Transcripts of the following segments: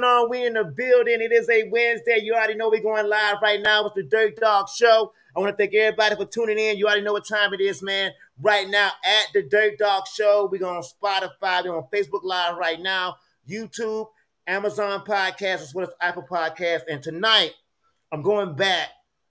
going on? We in the building. It is a Wednesday. You already know we're going live right now with the Dirt Dogg Show. I want to thank everybody for tuning in. You already know what time it is, man. Right now at the Dirt Dogg Show. We're on Spotify. We're on Facebook Live right now, YouTube, Amazon Podcast, as well as Apple Podcast. And tonight, I'm going back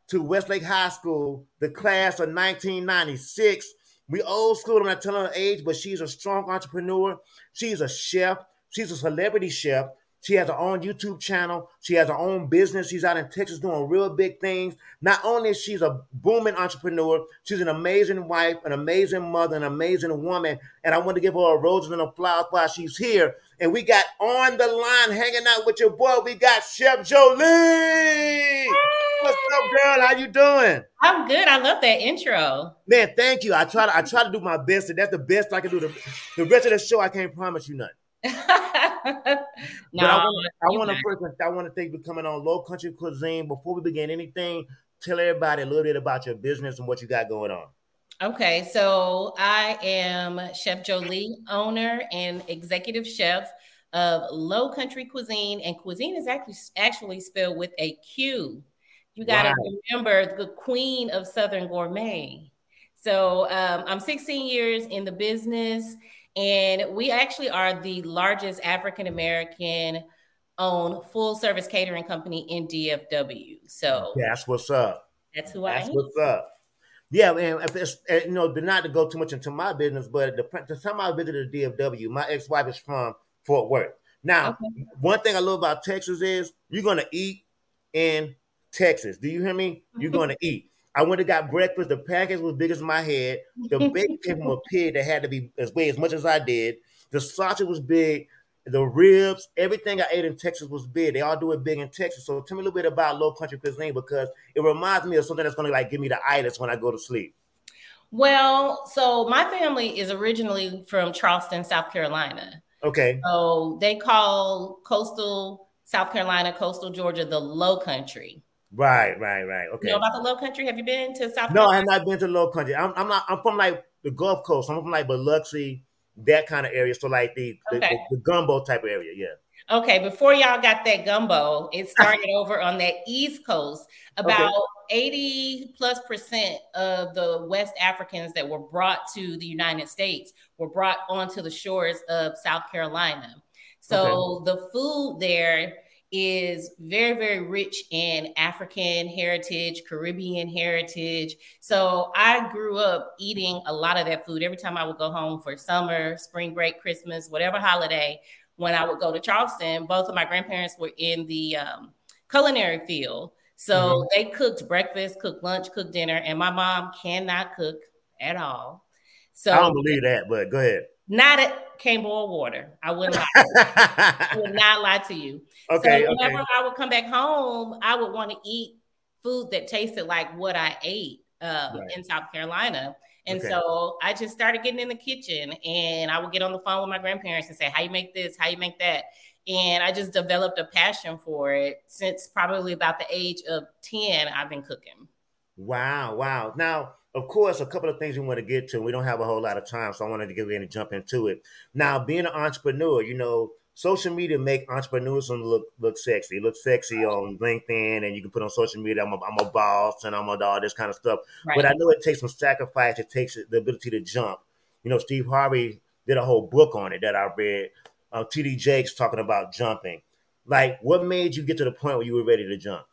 to Westlake High School, the class of 1996. We old school. I'm not telling her age, but she's a strong entrepreneur. She's a chef. She's a celebrity chef. She has her own YouTube channel. She has her own business. She's out in Texas doing real big things. Not only is she a booming entrepreneur, she's an amazing wife, an amazing mother, an amazing woman. And I want to give her a roses and a flowers while she's here. And we got on the line hanging out with your boy. We got Chef Jolie. What's up, girl? How you doing? I'm good. I love that intro. Man, thank you. I try to I try to do my best, and that's the best I can do. The, the rest of the show, I can't promise you nothing. No, but I want to first, I want to thank you for coming on Low Country Quisine. Before we begin anything, tell everybody a little bit about your business and what you got going on. Okay, so I am Chef Jolie, owner and executive chef of Low Country Quisine, and cuisine is actually actually spelled with a Q. You got to wow. remember the queen of Southern gourmet. So um, I'm 16 years in the business and we actually are the largest African American owned full service catering company in DFW. So that's what's up. That's who that's I am. what's up. Yeah, man. If it's, eh, you know, not to go too much into my business, but the, the time I visited DFW, my ex-wife is from Fort Worth. Now, okay. one thing I love about Texas is you're gonna eat in Texas. Do you hear me? You're gonna eat. I went and got breakfast. The package was big as my head. The bacon came from a pig that had to be as weigh as much as I did. The sausage was big. The ribs, everything I ate in Texas was big. They all do it big in Texas. So tell me a little bit about low country quisine because it reminds me of something that's going to like give me the itis when I go to sleep. Well, so my family is originally from Charleston, South Carolina. Okay. So they call coastal South Carolina, coastal Georgia, the low country. Right, right, right. Okay. You know about the Low Country? Have you been to South? No, I have not been to Low Country. I'm, I'm not. I'm from like the Gulf Coast. I'm from like Biloxi, that kind of area. So like the the, okay. the, the gumbo type of area. Yeah. Okay, before y'all got that gumbo, it started over on that East Coast. About okay. 80 plus percent of the West Africans that were brought to the United States were brought onto the shores of South Carolina. So okay. the food there is very, very rich in African heritage, Caribbean heritage. So I grew up eating a lot of that food every time I would go home for summer, spring break, Christmas, whatever holiday. When I would go to Charleston, both of my grandparents were in the um, culinary field. So mm-hmm. they cooked breakfast, cooked lunch, cooked dinner, and my mom cannot cook at all. So I don't believe that, but go ahead. Not at can't boil water. I wouldn't lie. I would not lie to you. Okay. So whenever okay. I would come back home, I would want to eat food that tasted like what I ate uh, right. in South Carolina. And okay. so I just started getting in the kitchen and I would get on the phone with my grandparents and say, How you make this? How you make that? And I just developed a passion for it since probably about the age of 10, I've been cooking. Wow, wow. Now, of course, a couple of things we want to get to. We don't have a whole lot of time, so I wanted to get in and jump into it. Now, being an entrepreneur, you know, social media make entrepreneurs look look sexy. Look sexy on LinkedIn, and you can put on social media. I'm a, I'm a boss, and I'm a, all this kind of stuff. Right. But I know it takes some sacrifice. It takes the ability to jump. You know, Steve Harvey did a whole book on it that I read. Uh, TD Jakes talking about jumping. Like, what made you get to the point where you were ready to jump?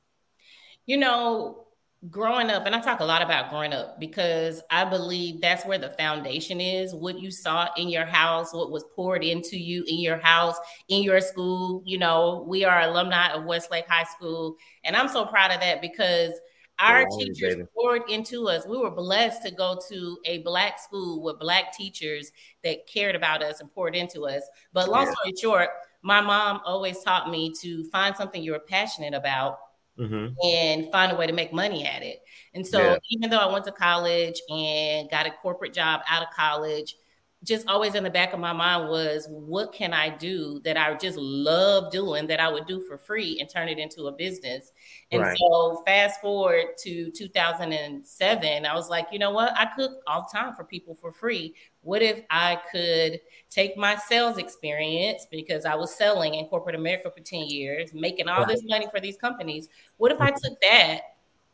You know, growing up, and I talk a lot about growing up because I believe that's where the foundation is. What you saw in your house, what was poured into you in your house, in your school. You know, we are alumni of Westlake High School, and I'm so proud of that because our oh, teachers baby. poured into us. We were blessed to go to a black school with black teachers that cared about us and poured into us. But long yeah. story short, my mom always taught me to find something you're passionate about mm-hmm. and find a way to make money at it. And so, yeah. even though I went to college and got a corporate job out of college, just always in the back of my mind was what can I do that I just love doing that I would do for free and turn it into a business. And right. so fast forward to 2007, I was like, you know what? I cook all the time for people for free. What if I could take my sales experience because I was selling in corporate America for 10 years, making all right. this money for these companies. What if I mm-hmm. took that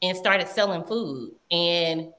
and started selling food? And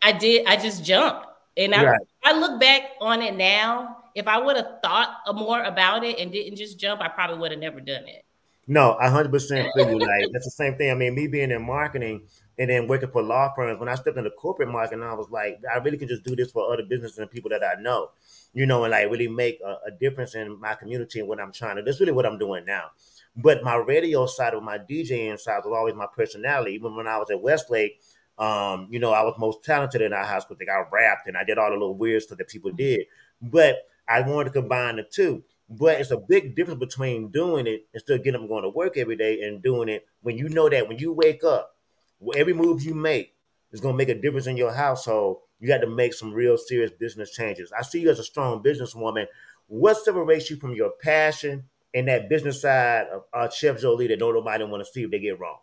I did, I just jumped and I, right. I look back on it now. If I would have thought more about it and didn't just jump, I probably would have never done it. No, I hundred percent feel you. Like that's the same thing. I mean, me being in marketing and then working for law firms. When I stepped into corporate marketing, I was like, I really can just do this for other businesses and people that I know, you know, and like really make a, a difference in my community and what I'm trying to. That's really what I'm doing now. But my radio side of my DJing side was always my personality. Even when I was at Westlake, um, you know, I was most talented in our high school. Like I rapped and I did all the little weird stuff that people did. But I wanted to combine the two. But it's a big difference between doing it and still getting them going to work every day and doing it when you know that when you wake up, every move you make is going to make a difference in your household. You got to make some real serious business changes. I see you as a strong businesswoman. What separates you from your passion and that business side of uh, Chef Jolie that no nobody want to see if they get wrong?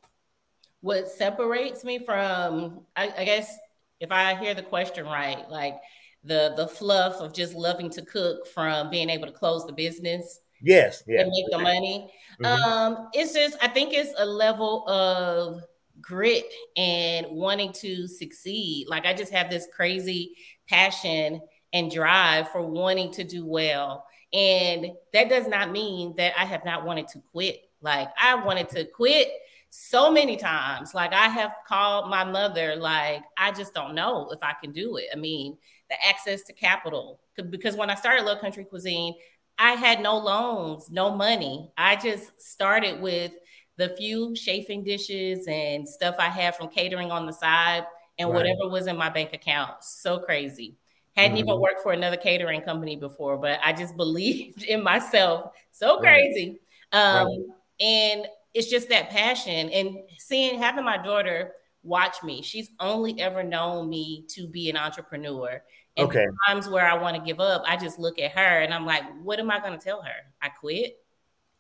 What separates me from I, I, guess if I hear the question right, like the the fluff of just loving to cook from being able to close the business. Yes, yes. And make the money. Mm-hmm. Um, it's just I think it's a level of grit and wanting to succeed. Like I just have this crazy passion and drive for wanting to do well. And that does not mean that I have not wanted to quit. Like I wanted to quit so many times. Like I have called my mother, like, I just don't know if I can do it. I mean, the access to capital, because when I started Low Country Quisine, I had no loans, no money. I just started with the few chafing dishes and stuff I had from catering on the side and right. whatever was in my bank account. So crazy. Hadn't mm-hmm. even worked for another catering company before, but I just believed in myself. So crazy. Right. Um, right. And it's just that passion and seeing having my daughter watch me. She's only ever known me to be an entrepreneur. And okay. times where I want to give up, I just look at her and I'm like, what am I going to tell her? I quit.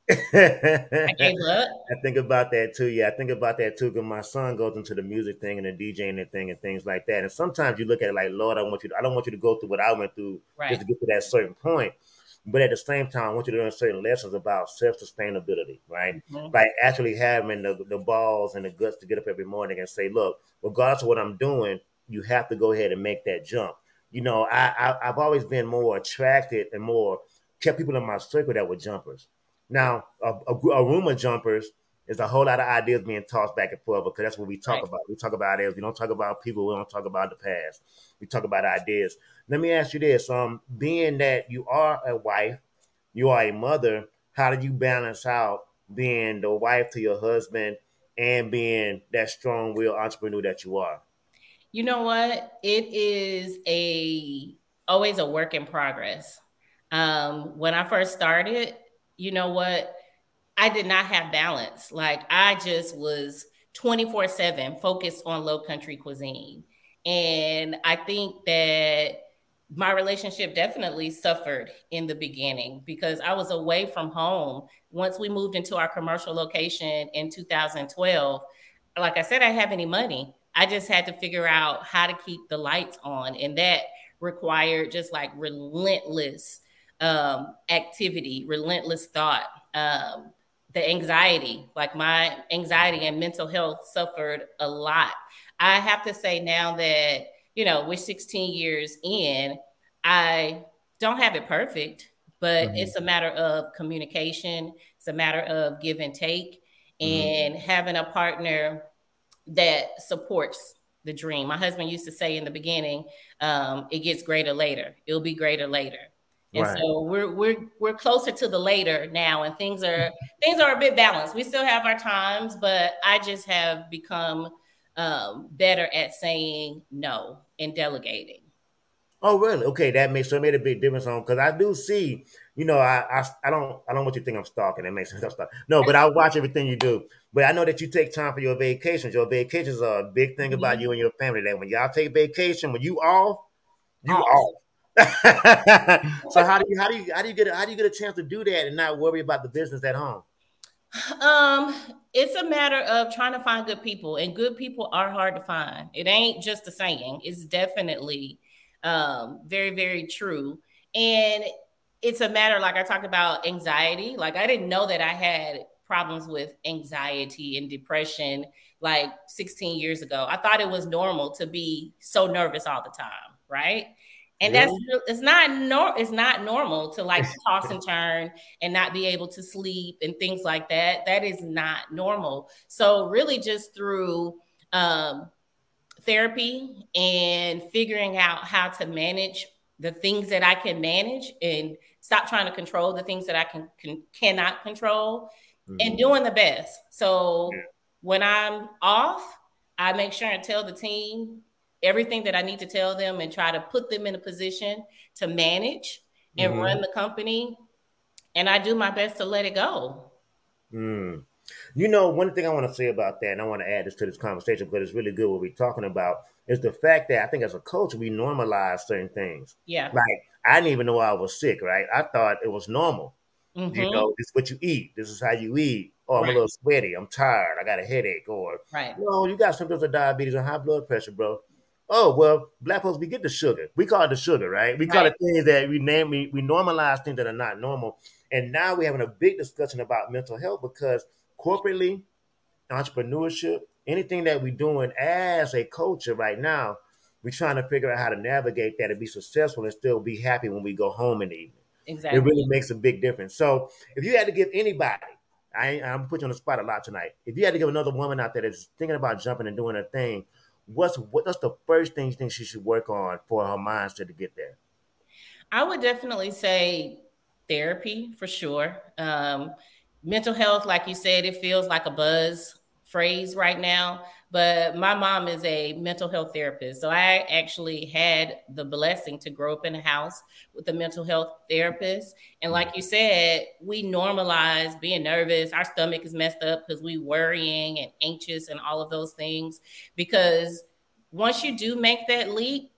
I gave up. I think about that too. Yeah, I think about that too. Because my son goes into the music thing and the DJing and thing and things like that. And sometimes you look at it like, Lord, I want you. To, I don't want you to go through what I went through right. just to get to that certain point. But at the same time, I want you to learn certain lessons about self sustainability, right? Mm-hmm. Like actually having the, the balls and the guts to get up every morning and say, look, regardless of what I'm doing, you have to go ahead and make that jump. You know, I, I have always been more attracted and more kept people in my circle that were jumpers. Now, a, a, a room of jumpers is a whole lot of ideas being tossed back and forth because that's what we talk right. about. We talk about ideas. We don't talk about people. We don't talk about the past. We talk about ideas. Let me ask you this: um, being that you are a wife, you are a mother, how do you balance out being the wife to your husband and being that strong willed entrepreneur that you are? You know what? It is a always a work in progress. Um, when I first started, you know what? I did not have balance. Like I just was 24 7 focused on low country quisine. And I think that my relationship definitely suffered in the beginning because I was away from home. Once we moved into our commercial location in 2012, like I said, I didn't have any money. I just had to figure out how to keep the lights on. And that required just like relentless um, activity, relentless thought. Um, the anxiety, like my anxiety and mental health suffered a lot. I have to say now that, you know, we're 16 years in, I don't have it perfect, but mm-hmm. it's a matter of communication, it's a matter of give and take, mm-hmm. and having a partner that supports the dream. My husband used to say in the beginning, um, it gets greater later. It'll be greater later. And right. so we're we're we're closer to the later now, and things are things are a bit balanced. We still have our times, but I just have become um, better at saying no and delegating. Oh, really? Okay, that makes so made a big difference on because I do see, you know, I, I I don't I don't want you to think I'm stalking. That makes sense. No, but I watch everything you do. But I know that you take time for your vacations. Your vacations are a big thing about mm-hmm. you and your family. That when y'all take vacation, when you off, you off. off. so how do you how do you how do you get how do you get a chance to do that and not worry about the business at home? Um, it's a matter of trying to find good people, and good people are hard to find. It ain't just a saying; it's definitely um, very, very true. And it's a matter, like I talked about, anxiety. Like I didn't know that I had problems with anxiety and depression like 16 years ago. I thought it was normal to be so nervous all the time, right? And really? that's it's not nor it's not normal to like toss and turn and not be able to sleep and things like that. That is not normal. So really just through um therapy and figuring out how to manage the things that I can manage and stop trying to control the things that I can, can cannot control mm-hmm. and doing the best. So yeah. when I'm off, I make sure and tell the team everything that I need to tell them and try to put them in a position to manage and mm-hmm. run the company. And I do my best to let it go. Mm. You know, one thing I want to say about that, and I want to add this to this conversation because it's really good what we're talking about, is the fact that I think as a culture, we normalize certain things. Yeah. Like, I didn't even know I was sick, right? I thought it was normal. Mm-hmm. You know, this is what you eat. This is how you eat. Oh, I'm right. a little sweaty. I'm tired. I got a headache. Or, right. no, you got symptoms of diabetes or high blood pressure, bro. Oh, well, black folks, we get the sugar. We call it the sugar, right? We call it things that we name, we, we normalize things that are not normal. And now we're having a big discussion about mental health because corporately, entrepreneurship, anything that we're doing as a culture right now, we're trying to figure out how to navigate that and be successful and still be happy when we go home in the evening. Exactly. It really makes a big difference. So if you had to give anybody, I, I'm putting you on the spot a lot tonight. If you had to give another woman out there that's thinking about jumping and doing a thing, what's what, what's the first thing you think she should work on for her mindset to get there? I would definitely say therapy for sure. Um, mental health, like you said, it feels like a buzz phrase right now. But my mom is a mental health therapist. So I actually had the blessing to grow up in a house with a mental health therapist. And like you said, we normalize being nervous. Our stomach is messed up because we worrying and anxious and all of those things. Because once you do make that leap,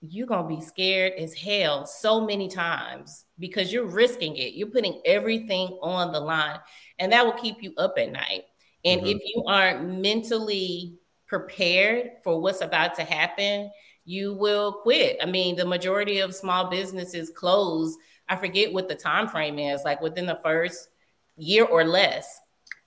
you're going to be scared as hell so many times because you're risking it. You're putting everything on the line, and that will keep you up at night. And mm-hmm. if you aren't mentally prepared for what's about to happen, you will quit. I mean, the majority of small businesses close. I forget what the time frame is, like within the first year or less.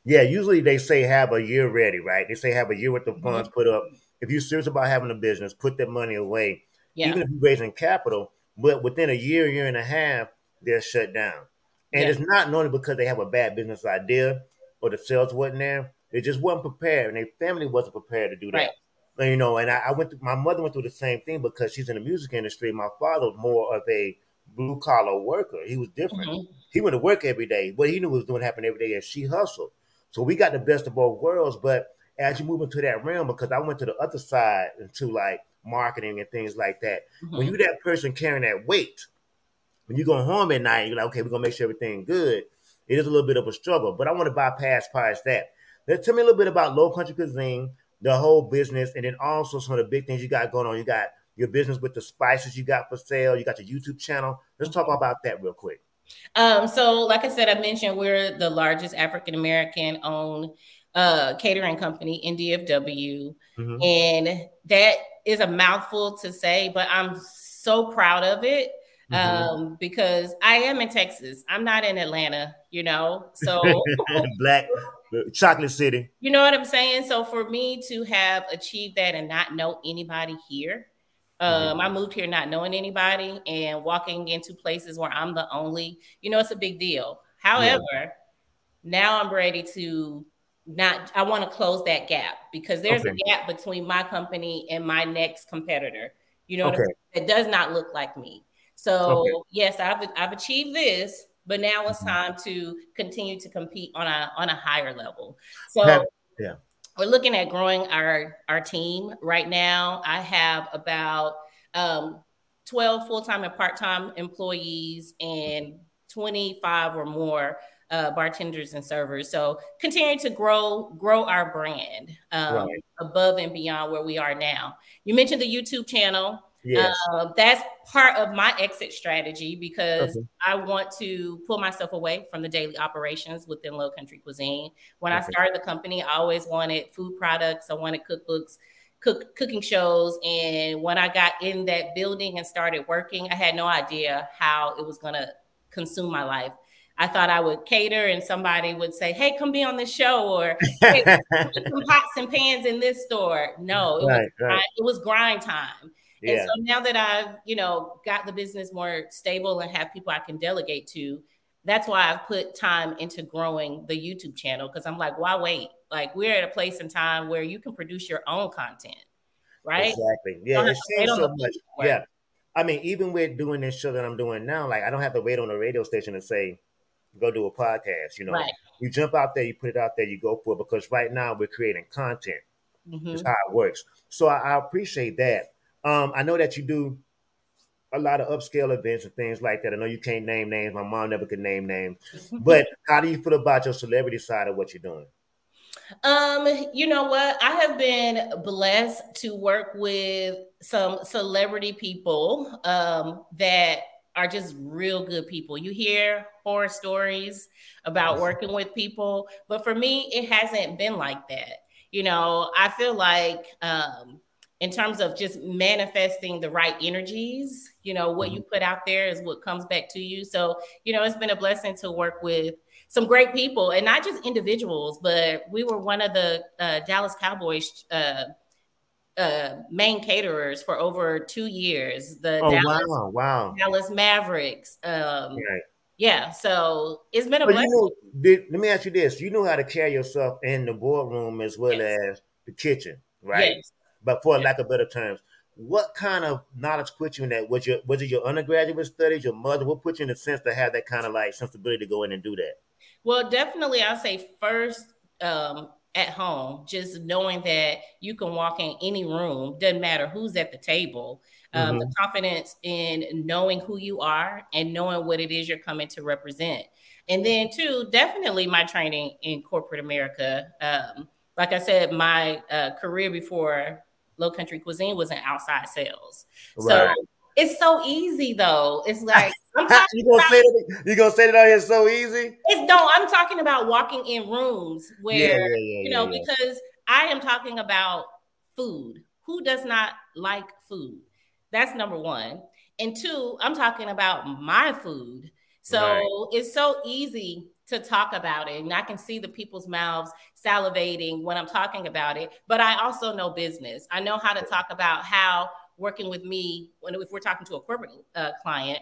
Yeah, usually they say have a year ready, right? They say have a year worth of funds mm-hmm. put up. If you're serious about having a business, put that money away. Yeah. Even if you're raising capital, but within a year, year and a half, they're shut down. And yeah. it's not normally because they have a bad business idea or the sales wasn't there. They just wasn't prepared, and their family wasn't prepared to do that. Right. And, you know, and I, I went. Through, my mother went through the same thing because she's in the music industry. My father was more of a blue collar worker. He was different. Mm-hmm. He went to work every day. What he knew was doing happen every day, and she hustled. So we got the best of both worlds. But as you move into that realm, because I went to the other side into like marketing and things like that. Mm-hmm. When you that person carrying that weight, when you go home at night, you're like, okay, we're gonna make sure everything good. It is a little bit of a struggle, but I want to bypass past that. Let's tell me a little bit about Low Country Quisine, the whole business, and then also some of the big things you got going on. You got your business with the spices you got for sale. You got your YouTube channel. Let's talk about that real quick. Um, so, like I said, I mentioned we're the largest African American owned uh, catering company in DFW, mm-hmm. and that is a mouthful to say, but I'm so proud of it mm-hmm. um, because I am in Texas. I'm not in Atlanta, you know. So black chocolate city. You know what I'm saying? So for me to have achieved that and not know anybody here, um, mm-hmm. I moved here not knowing anybody and walking into places where I'm the only, you know, it's a big deal. However, yeah. now I'm ready to not I want to close that gap because there's okay. a gap between my company and my next competitor. You know, okay. it does not look like me. So okay. yes, I've I've achieved this, but now it's mm-hmm. time to continue to compete on a on a higher level. So that, yeah, we're looking at growing our our team right now. I have about um, 12 full-time and part-time employees and 25 or more uh, bartenders and servers. So continue to grow grow our brand um, right. above and beyond where we are now. You mentioned the YouTube channel. Yes. Uh, that's part of my exit strategy because okay. I want to pull myself away from the daily operations within Low Country Quisine. When okay. I started the company, I always wanted food products, I wanted cookbooks, cook, cooking shows. And when I got in that building and started working, I had no idea how it was going to consume my life. I thought I would cater and somebody would say, Hey, come be on this show or hey, some pots and pans in this store. No, it, right, was, right. it was grind time. Yeah. And so now that I've, you know, got the business more stable and have people I can delegate to, that's why I've put time into growing the YouTube channel because I'm like, why wait? Like we're at a place in time where you can produce your own content, right? Exactly. Yeah, it seems so much. Yeah. I mean, even with doing this show that I'm doing now, like I don't have to wait on a radio station to say, go do a podcast. You know, right. you jump out there, you put it out there, you go for it because right now we're creating content. Mm-hmm. Is how it works. So I, I appreciate that. Um, I know that you do a lot of upscale events and things like that. I know you can't name names. My mom never could name names. But how do you feel about your celebrity side of what you're doing? Um, you know what? I have been blessed to work with some celebrity people um, that are just real good people. You hear horror stories about working with people, but for me, it hasn't been like that. You know, I feel like um, in terms of just manifesting the right energies, you know, what mm-hmm. you put out there is what comes back to you. So, you know, it's been a blessing to work with some great people and not just individuals, but we were one of the uh, Dallas Cowboys uh, uh, main caterers for over two years. The oh, Dallas, wow, wow. Dallas Mavericks. Um, right. Yeah, so it's been a blessing. You know, did, let me ask you this: You know how to carry yourself in the boardroom as well yes. as the kitchen, right? Yes but for lack of better terms, what kind of knowledge put you in that? Was your was it your undergraduate studies, your mother? What put you in the sense to have that kind of like sensibility to go in and do that? Well, definitely, I'll say first um, at home, just knowing that you can walk in any room, doesn't matter who's at the table. Um, mm-hmm. The confidence in knowing who you are and knowing what it is you're coming to represent. And then, two, definitely my training in corporate America. Um, like I said, my uh, career before Low Country Quisine was in outside sales. Right. So it's so easy though. It's like you gonna about, say that you gonna say that out here so easy? It's no, I'm talking about walking in rooms where yeah, yeah, yeah, you know, because I am talking about food. Who does not like food? That's number one. And two, I'm talking about my food. So right. it's so easy to talk about it. And I can see the people's mouths salivating when I'm talking about it. But I also know business. I know how to talk about how working with me, when if we're talking to a corporate uh, client,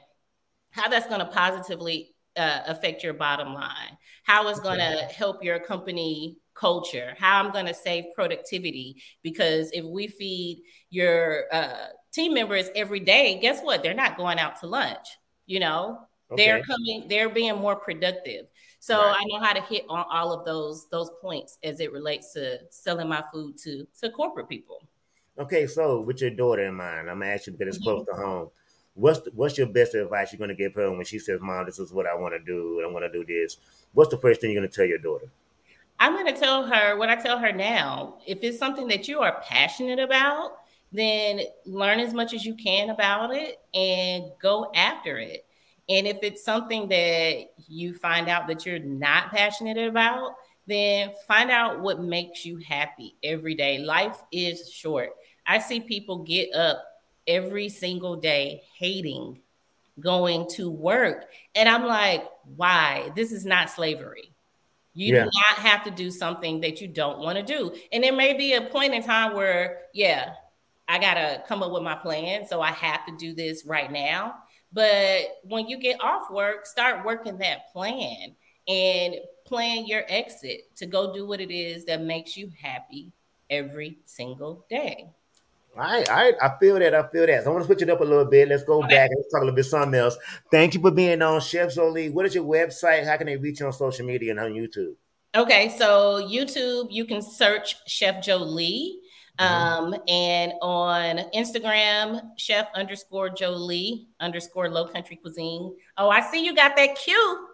how that's going to positively uh, affect your bottom line, how it's going to help your company culture, how I'm going to save productivity. Because if we feed your uh, team members every day, guess what? They're not going out to lunch. You know, okay. they're coming, they're being more productive. So right. I know how to hit on all of those those points as it relates to selling my food to to corporate people. Okay, so with your daughter in mind, I'm gonna ask you because it's mm-hmm. close to home. What's the, what's your best advice you're gonna give her when she says, "Mom, this is what I want to do, and I want to do this"? What's the first thing you're gonna tell your daughter? I'm gonna tell her what I tell her now. If it's something that you are passionate about, then learn as much as you can about it and go after it. And if it's something that you find out that you're not passionate about, then find out what makes you happy every day. Life is short. I see people get up every single day hating going to work. And I'm like, why? This is not slavery. You yeah. do not have to do something that you don't want to do. And there may be a point in time where, yeah, I got to come up with my plan. So I have to do this right now. But when you get off work, start working that plan and plan your exit to go do what it is that makes you happy every single day. All right, all right. I feel that. I feel that. So I want to switch it up a little bit. Let's go okay. back and talk a little bit something else. Thank you for being on Chef Jolie. What is your website? How can they reach you on social media and on YouTube? Okay, so YouTube, you can search Chef Jolie. Mm-hmm. Um, and on Instagram, chef underscore Jolie underscore low country cuisine. Oh, I see you got that cue.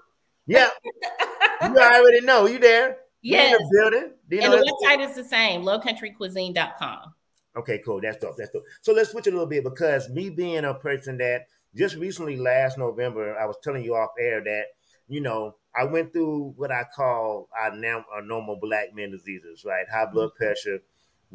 Yeah. you already know. You there. Yes. You the building. You and the website is the same, lowcountrycuisine.com. Okay, cool. That's dope. That's dope. So let's switch a little bit because me being a person that just recently last November, I was telling you off air that you know I went through what I call our, now, our normal black men diseases, right? High blood mm-hmm. pressure,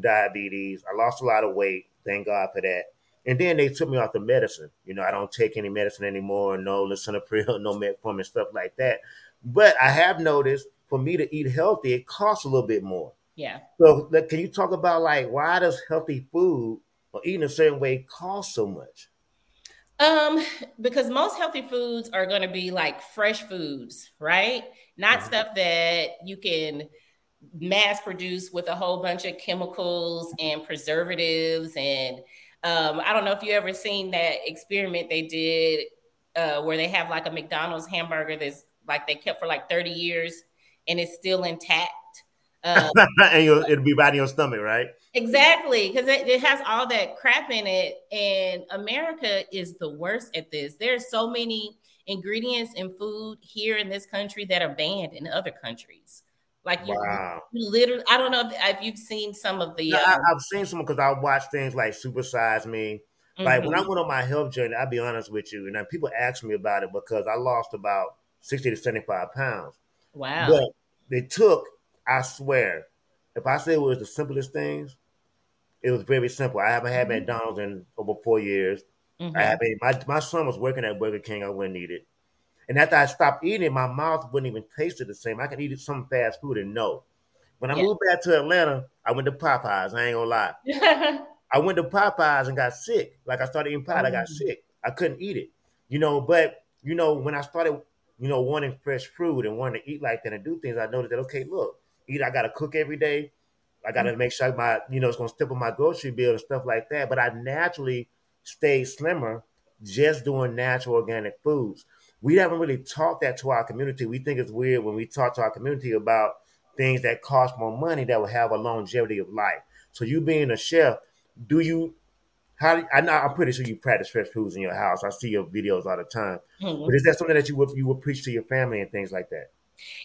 diabetes. I lost a lot of weight. Thank God for that. And then they took me off the medicine. You know, I don't take any medicine anymore. No lisinopril, no metformin, stuff like that. But I have noticed for me to eat healthy, it costs a little bit more. Yeah. So like, can you talk about like why does healthy food or eating a certain way cost so much? Um, because most healthy foods are going to be like fresh foods, right? Not mm-hmm. stuff that you can mass produced with a whole bunch of chemicals and preservatives. And um, I don't know if you ever seen that experiment they did uh, where they have like a McDonald's hamburger that's like they kept for like 30 years and it's still intact. Um, and it'll be right in your stomach, right? Exactly, because it, it, has all that crap in it. And America is the worst at this. There's so many ingredients in food here in this country that are banned in other countries. Like you, wow. you literally, I don't know if, if, you've seen some of the. No, uh, I, have seen some because I watch things like Super Size Me. Like mm-hmm. when I went on my health journey, I'll be honest with you, and people ask me about it because I lost about sixty to seventy-five pounds. Wow! But they took, I swear, if I say it was the simplest things, it was very simple. I haven't had mm-hmm. McDonald's in over four years. Mm-hmm. I haven't. My my son was working at Burger King. I wouldn't eat it. And after I stopped eating, my mouth wouldn't even taste it the same. I could eat some fast food and no. When I yeah. moved back to Atlanta, I went to Popeyes. I ain't gonna lie. I went to Popeyes and got sick. Like I started eating pie, mm-hmm. I got mm-hmm. sick. I couldn't eat it. You know, but you know, when I started, you know, wanting fresh fruit and wanting to eat like that and do things, I noticed that okay, look, eat. I gotta cook every day. I gotta mm-hmm. make sure my, you know, it's gonna step on my grocery bill and stuff like that. But I naturally stayed slimmer just doing natural organic foods we haven't really taught that to our community. We think it's weird when we talk to our community about things that cost more money that will have a longevity of life. So you being a chef, do you? How I know I'm pretty sure you practice fresh foods in your house. I see your videos all the time. Mm-hmm. But is that something that you would you would preach to your family and things like that?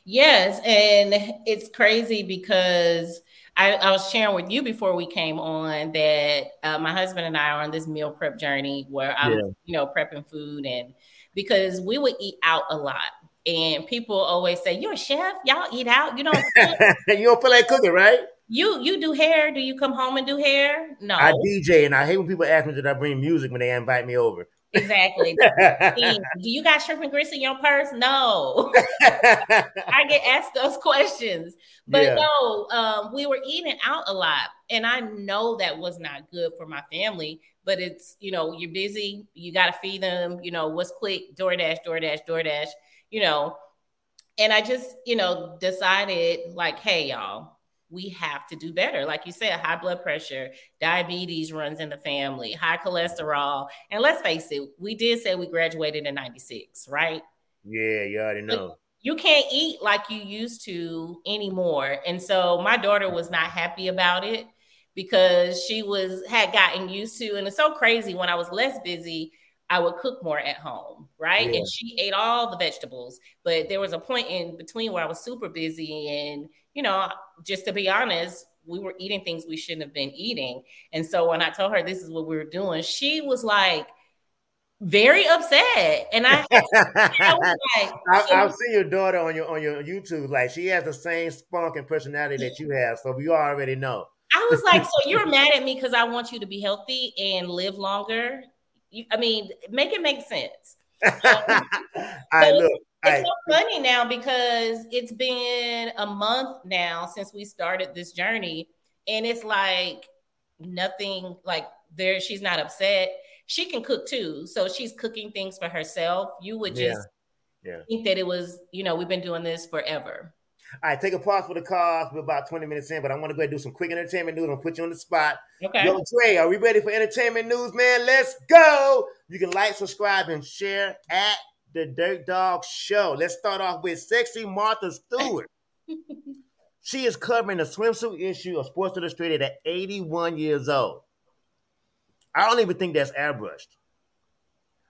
Yes, and it's crazy because I, I, was sharing with you before we came on that uh, my husband and I are on this meal prep journey where I'm, yeah. you know, prepping food and because we would eat out a lot. And people always say, You're a chef, y'all eat out. You don't you don't feel like cooking, right? You you do hair. Do you come home and do hair? No. I DJ and I hate when people ask me did I bring music when they invite me over. Exactly. do you got shrimp and grits in your purse? No. I get asked those questions. But yeah. no, um, we were eating out a lot. And I know that was not good for my family but it's you know you're busy you got to feed them you know what's quick doordash doordash doordash you know? And i just you know decided like hey y'all we have to do better. Like you said high blood pressure diabetes runs in the family high cholesterol. And let's face it we did say we graduated in 96 right? Yeah you already know. but you can't eat like you used to anymore. And so my daughter was not happy about it because she was had gotten used to and it's so crazy when I was less busy I would cook more at home, right? Yeah. And she ate all the vegetables. But there was a point in between where I was super busy. And, you know, just to be honest, we were eating things we shouldn't have been eating. And so when I told her this is what we were doing, she was like, very upset. And I, I like, I, so, I've seen your daughter on your on your YouTube. Like she has the same spunk and personality that you have. So you already know. I was like, so you're mad at me because I want you to be healthy and live longer? You, I mean, make it make sense. Um, I look. It's so funny now because it's been a month now since we started this journey, and it's like nothing. Like there, she's not upset. She can cook too, so she's cooking things for herself. You would just yeah. Yeah. think that it was, you know, we've been doing this forever. All right, take a pause for the cause. We're about 20 minutes in, but I want to go ahead and do some quick entertainment news and put you on the spot. Okay. Yo, Trey, are we ready for entertainment news, man? Let's go. You can like, subscribe, and share at the Dirt Dogg Show. Let's start off with sexy Martha Stewart. she is covering the swimsuit issue of Sports Illustrated at 81 years old. I don't even think that's airbrushed.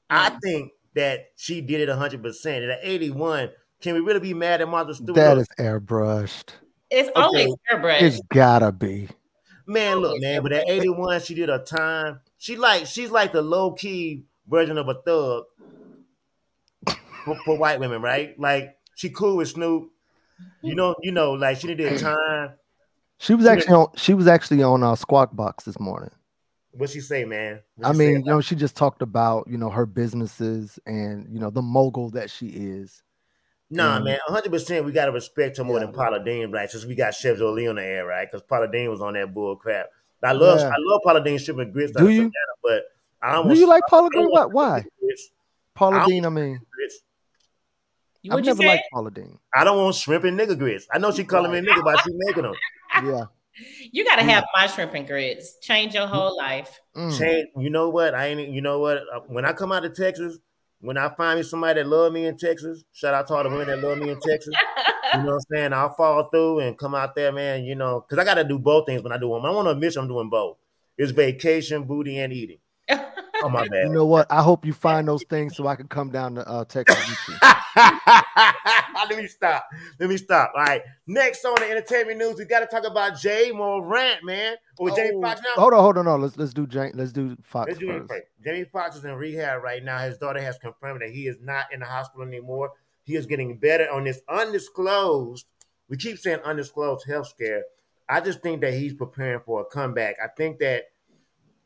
I mm. think that she did it 100%. And at 81, can we really be mad at Martha Stewart? That is airbrushed. It's okay. always airbrushed. It's gotta be. Man, look, man, but at 81, she did a time. She like she's like the low key version of a thug for, for white women, right? Like she cool with Snoop. You know, you know, like she did a time. She was actually on. She was actually on uh, Squawk Box this morning. What she say, man? I mean, you know, she just talked about you know her businesses and you know the mogul that she is. Nah, man, 100. percent We gotta respect her more yeah. than Paula Deen, right? Since we got Chef Jolie on the air, right? Because Paula Deen was on that bull crap. I love, yeah. I love Paula Deen shipping grits. Do you? but I almost, Do you like Paula Deen? Why? Why? Paula I Deen. I mean, grits. I've never liked Paula Deen. I don't want shrimp and nigga grits. I know she calling me a nigga, but she making them. Yeah. You got to have my shrimp and grits. Change your whole life. Mm. Change. You know what? I ain't. You know what? Uh, when I come out of Texas, when I find me somebody that love me in Texas, shout out to all the women that love me in Texas. you know what I'm saying? I'll fall through and come out there, man. You know, because I got to do both things when I do them. I want to admit I'm doing both. It's vacation, booty, and eating. Oh my bad. You know what? I hope you find those things so I can come down to uh, Texas. Let me stop. Let me stop. All right. Next on the entertainment news, we got to talk about Ja Morant, man. Or oh, Jamie Foxx now. Hold on, hold on, no. Let's let's do Ja, let's do Foxx. Let's do first. Jamie Foxx is in rehab right now. His daughter has confirmed that he is not in the hospital anymore. He is getting better on this undisclosed. We keep saying undisclosed health scare. I just think that he's preparing for a comeback. I think that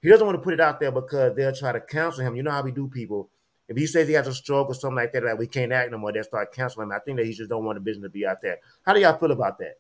he doesn't want to put it out there because they'll try to counsel him. You know how we do people. If he says he has a stroke or something like that, that we can't act no more, they'll start counseling him. I think that he just don't want the business to be out there. How do y'all feel about that?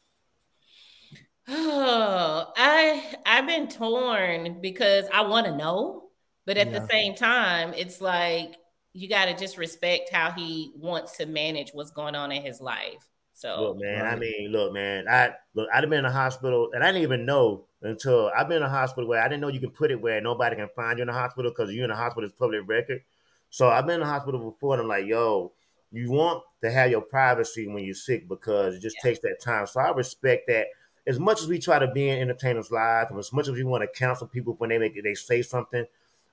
Oh, I I've been torn because I want to know, but at yeah. the same time, it's like you got to just respect how he wants to manage what's going on in his life. So, look, man. Right. I mean, look, man. I look. I'd have been in the hospital, and I didn't even know until I've been in a hospital where I didn't know you can put it where nobody can find you in the hospital because you're in the hospital is public record. So I've been in the hospital before, and I'm like, yo, you want to have your privacy when you're sick because it just yeah. takes that time. So I respect that. As much as we try to be in entertainers' lives, and as much as we want to counsel people when they make they say something,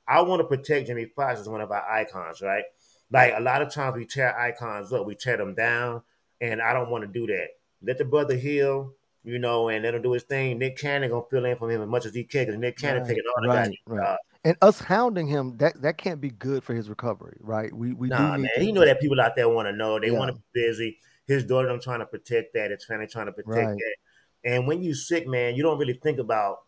I want to protect Jimmy Foxx as one of our icons, right? Like a lot of times we tear icons up, we tear them down, and I don't want to do that. Let the brother heal you know, and let him do his thing. Nick Cannon gonna fill in for him as much as he can because Nick Cannon right, taking all the right, guys. Right. Uh, and us hounding him that that can't be good for his recovery, right? We we nah, man. He know that people out there want to know. They yeah. want to be busy. His daughter, I'm trying to protect that. His family trying to protect right. that. And when you sick, man, you don't really think about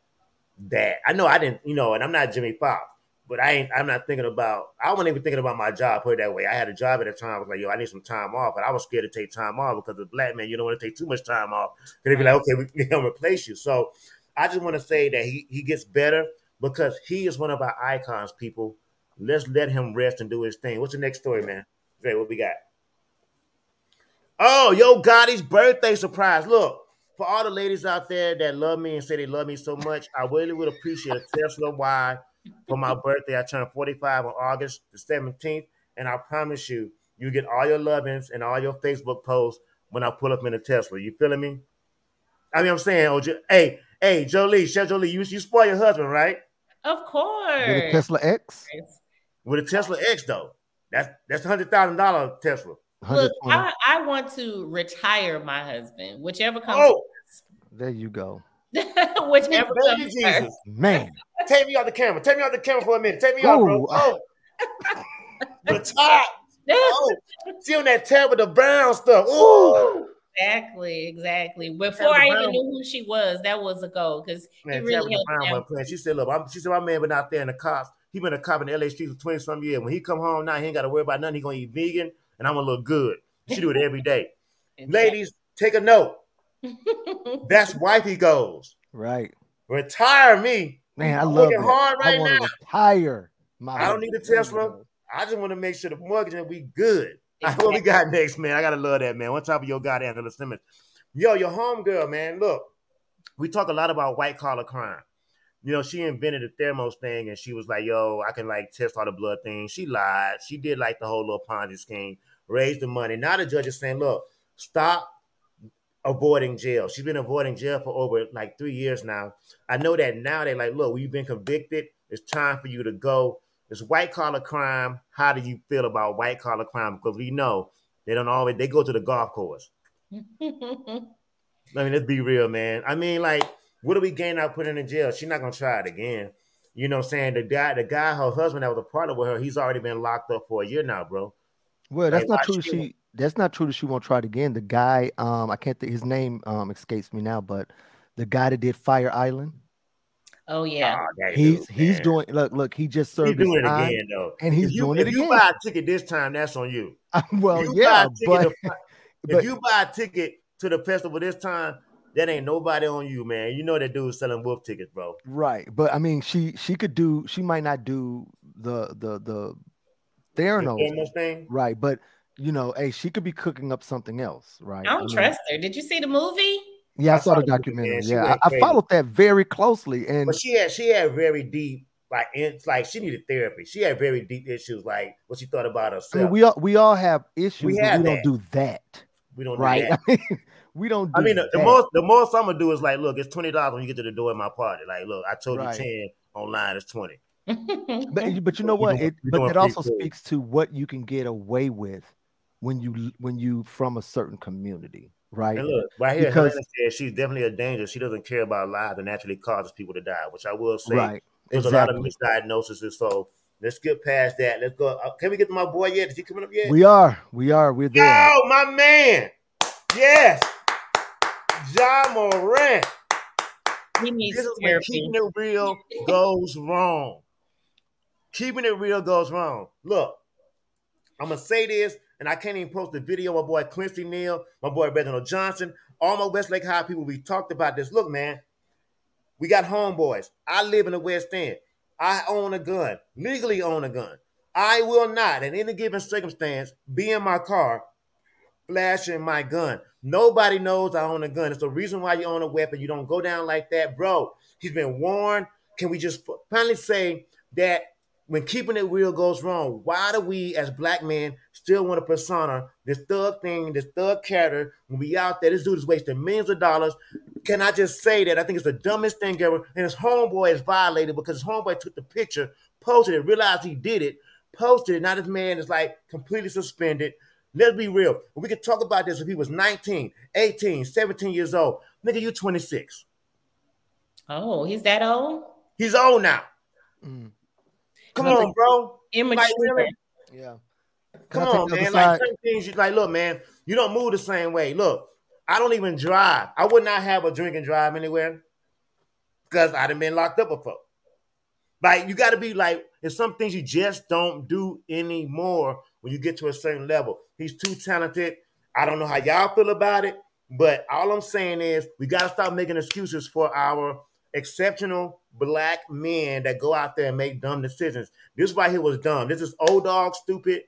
that. I know I didn't, you know, and I'm not Jimmy Foxx, but I ain't. I'm not thinking about. I wasn't even thinking about my job. Put it that way. I had a job at the time. I was like, yo, I need some time off, but I was scared to take time off because as black man, you don't want to take too much time off. Because they'd be like, okay, we can replace you. So I just want to say that he he gets better because he is one of our icons. People, let's let him rest and do his thing. What's the next story, man? Great, what we got? Oh, Yo Gotti's birthday surprise. Look, for all the ladies out there that love me and say they love me so much, I really would appreciate a Tesla Y for my birthday. I turned 45 on August the 17th, and I promise you, you get all your lovings and all your Facebook posts when I pull up in a Tesla. You feeling me? I mean, I'm saying, oh, hey, hey, Jolie, Chef Jolie, you you spoil your husband, right? Of course. With a Tesla X. With a Tesla X, though, that's that's a hundred thousand dollar Tesla. Look, I, I, want to retire my husband, whichever comes. Oh, first. there you go. whichever comes Jesus. Man, Take me off the camera. Take me off the camera for a minute. Take me off, bro. Oh. the top. Oh. See on that tab with the brown stuff. Ooh. Exactly, exactly. Before I even knew who she was, that was a goal because he really helped She said, "Look, I'm, she said my man been out there in the cops. He been a cop in the LA streets for twenty some years. When he come home now, he ain't got to worry about nothing. He gonna eat vegan, and I'm gonna look good. She do it every day. exactly. Ladies, take a note. That's wifey goes. Right. Retire me Man, I I'm love it. hard right I now. Retire. My I don't need a Tesla. I just want to make sure the mortgage and we good. Exactly. What we got next, man? I gotta love that, man. One top of your God, Angela Simmons. Yo, your home girl, man. Look, we talk a lot about white collar crime. You know, she invented the Theranos thing, and she was like, "Yo, I can like test all the blood things." She lied. She did like the whole little Ponzi scheme, raised the money. Now the judge is saying, "Look, stop avoiding jail. She's been avoiding jail for over like three years now. I know that now they're like, look, we've been convicted. It's time for you to go. It's white collar crime. How do you feel about white collar crime? Because we know they don't always they go to the golf course. I mean, let's be real, man. I mean, like What do we gain out putting in jail? She's not gonna try it again. You know what I'm saying? The guy, the guy, her husband that was a partner with her, he's already been locked up for a year now, bro. Well, that's like, not true. She, that's not true that she won't try it again. The guy, um, I can't think his name um escapes me now, but the guy that did Fire Island. Oh yeah, oh, he's dude, he's doing. Look, look, he just served. He's doing it again though, and he's you, doing it again. If you buy a ticket this time, that's on you. well, yeah, but, to, if you buy a ticket to the festival this time, that ain't nobody on you, man. You know that dude selling wolf tickets, bro. Right, but I mean, she she could do. She might not do the the the Theranos the thing, right? But you know, hey, she could be cooking up something else, right? I don't I mean, trust her. Did you see the movie? Yeah, I, I saw, the documentary. Yeah, I, I, followed that very closely, and but she had she had very deep. Like it's like she needed therapy. She had very deep issues, like what she thought about herself. I mean, we all we all have issues. We, have we don't do that. We don't right. Do that. we don't. Do I mean, the, the, most the most I'm gonna do is like, look, it's twenty dollars when you get to the door of my party. Like, look, I told right. you ten online. It's twenty. but but you know what? It, but it also speaks to what you can get away with when you when you from a certain community right? And look, right here, because, Helena says she's definitely a danger. She doesn't care about lives and naturally causes people to die, which I will say. Right. There's exactly. a lot of misdiagnoses. So let's get past that. Let's go. Uh, can we get to my boy yet? Is he coming up yet? We are. We are. We're there. Oh, my man. Yes. Ja Morant. He needs this is when keeping it real goes wrong. Keeping it real goes wrong. Look, I'm gonna say this and I can't even post the video. My boy Quincy Neal, my boy Reginald Johnson, all my Westlake High people, we talked about this. Look, man, we got homeboys. I live in the West End. I own a gun, legally own a gun. I will not, in any given circumstance, be in my car flashing my gun. Nobody knows I own a gun. It's the reason why you own a weapon. You don't go down like that, bro. He's been warned. Can we just finally say that when keeping it real goes wrong, why do we as black men still want to persona this thug thing, this thug character when we out there? This dude is wasting millions of dollars. Can I just say that I think it's the dumbest thing ever? And his homeboy is violated because his homeboy took the picture, posted it, realized he did it, posted it. Now this man is like completely suspended. Let's be real. We could talk about this if he was 19, 18, 17 years old. Nigga, you 26. Oh, he's that old? He's old now. Mm. Come on, bro. Immature. Like, really? Yeah. Come on, man. Like certain things, you like, look, man, you don't move the same way. Look, I don't even drive. I would not have a drink and drive anywhere because I'd have been locked up before. Like, you got to be like, there's some things you just don't do anymore when you get to a certain level. He's too talented. I don't know how y'all feel about it, but all I'm saying is we got to stop making excuses for our exceptional black men that go out there and make dumb decisions. This right here was dumb. This is old dog stupid.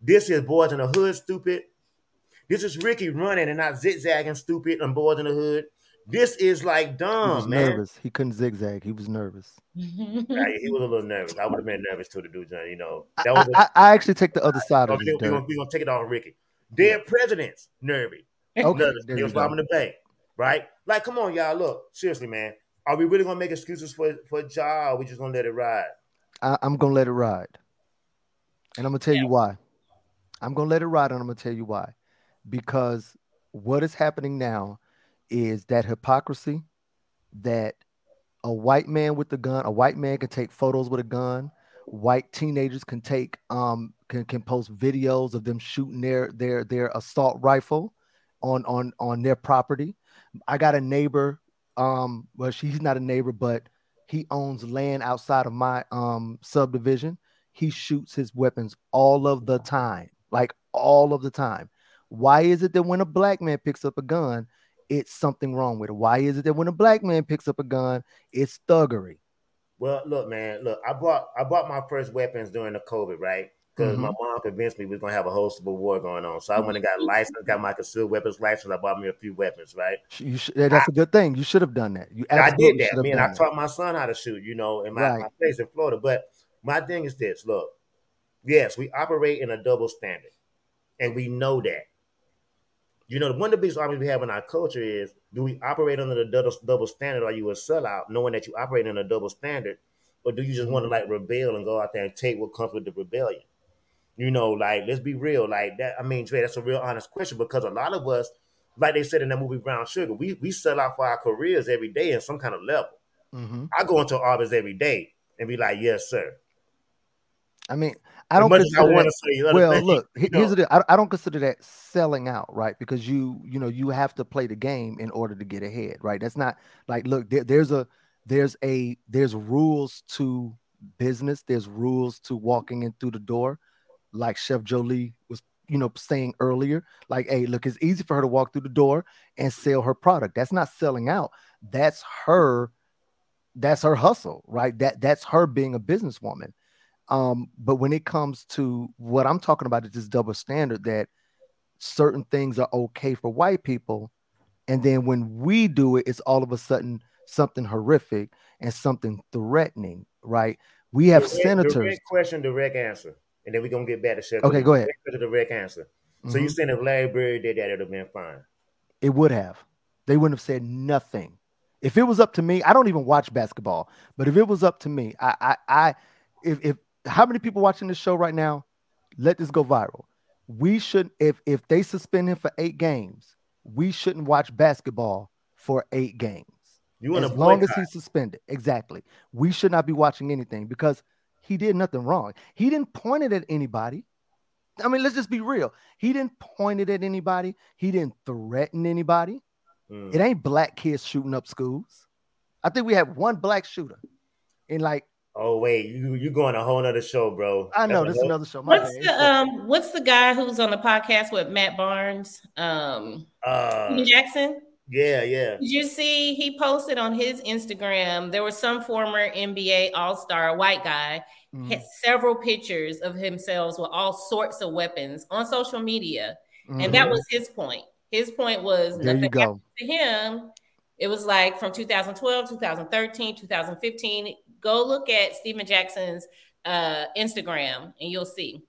This is boys in the hood stupid. This is Ricky running and not zigzagging stupid and boys in the hood. This is like dumb, he was man. Nervous. He couldn't zigzag. He was nervous. yeah, he was a little nervous. I would have been nervous too to do that. You know, that was. I, a, I, I actually take the other side of it. We're gonna, gonna take it on Ricky. Dead yeah. presidents, nervy. Okay, nervous. He was robbing the bank, right? Like, come on, y'all. Look, seriously, man. Are we really gonna make excuses for for Ja? Or we just gonna let it ride? I, am gonna let it ride, and I'm gonna tell yeah. you why. I'm gonna let it ride, and I'm gonna tell you why. Because what is happening now is that hypocrisy that a white man with a gun, a white man can take photos with a gun. White teenagers can take um can, can post videos of them shooting their their their assault rifle on on on their property. I got a neighbor um well she's not a neighbor but he owns land outside of my um subdivision. He shoots his weapons all of the time like all of the time. Why is it that when a black man picks up a gun it's something wrong with it? Why is it that when a black man picks up a gun it's thuggery? Well look man look i bought i bought my first weapons during the covid right because mm-hmm. my mom convinced me we are gonna have a host of a war going on. So I went and got licensed, got my concealed weapons license. I bought me a few weapons, right? Should, that's I, a good thing. You should have done that. You I did that. I mean, I taught my son how to shoot, you know, in my, right. my place in Florida. But my thing is this: look, yes, we operate in a double standard, and we know that. You know, the one of the biggest arguments we have in our culture is: do we operate under the double, double standard? Or are you a sellout, knowing that you operate in a double standard, or do you just want to like rebel and go out there and take what comes with the rebellion? You know, like let's be real, like that. I mean, Trey, that's a real honest question because a lot of us like they said in that movie Brown Sugar, we we sell out for our careers every day in some kind of level. Mm-hmm. I go into Arby's every day and be like, yes, sir. I mean, I don't consider I that, well, things, look, here's know. the I, I don't consider that selling out, right? Because you, you know, you have to play the game in order to get ahead, right? That's not like, look, there, there's a, there's a, there's rules to business. There's rules to walking in through the door, like Chef Jolie was, you know, saying earlier. Like, hey, look, it's easy for her to walk through the door and sell her product. That's not selling out. That's her. That's her hustle, right? That that's her being a businesswoman. Um, but when it comes to what I'm talking about, is this double standard that certain things are okay for white people, and then when we do it, it's all of a sudden something horrific and something threatening, right? We have direct, senators. Direct question, direct answer, and then we're gonna get back to. Okay, go ahead. The direct answer. So mm-hmm. you saying if Larry Bird did that, it'd have been fine? It would have. They wouldn't have said nothing. If it was up to me, I don't even watch basketball, but if it was up to me, I, I, I if, if how many people watching this show right now? Let this go viral. We should, if if they suspend him for eight games, we shouldn't watch basketball for eight games. You want as long as he's suspended, exactly. We should not be watching anything because he did nothing wrong. He didn't point it at anybody. I mean, let's just be real. He didn't point it at anybody. He didn't threaten anybody. Mm. It ain't black kids shooting up schools. I think we have one black shooter in like Oh wait, you you going a whole other show, bro. I know this is another show. My what's the um what's the guy who's on the podcast with Matt Barnes? Um uh, Jackson? Yeah, yeah. Did you see he posted on his Instagram? There was some former NBA all-star white guy mm-hmm. had several pictures of himself with all sorts of weapons on social media. Mm-hmm. And that mm-hmm. was his point. His point was there nothing happened to him. It was like from 2012, 2013, 2015 go look at Stephen Jackson's uh, Instagram and you'll see.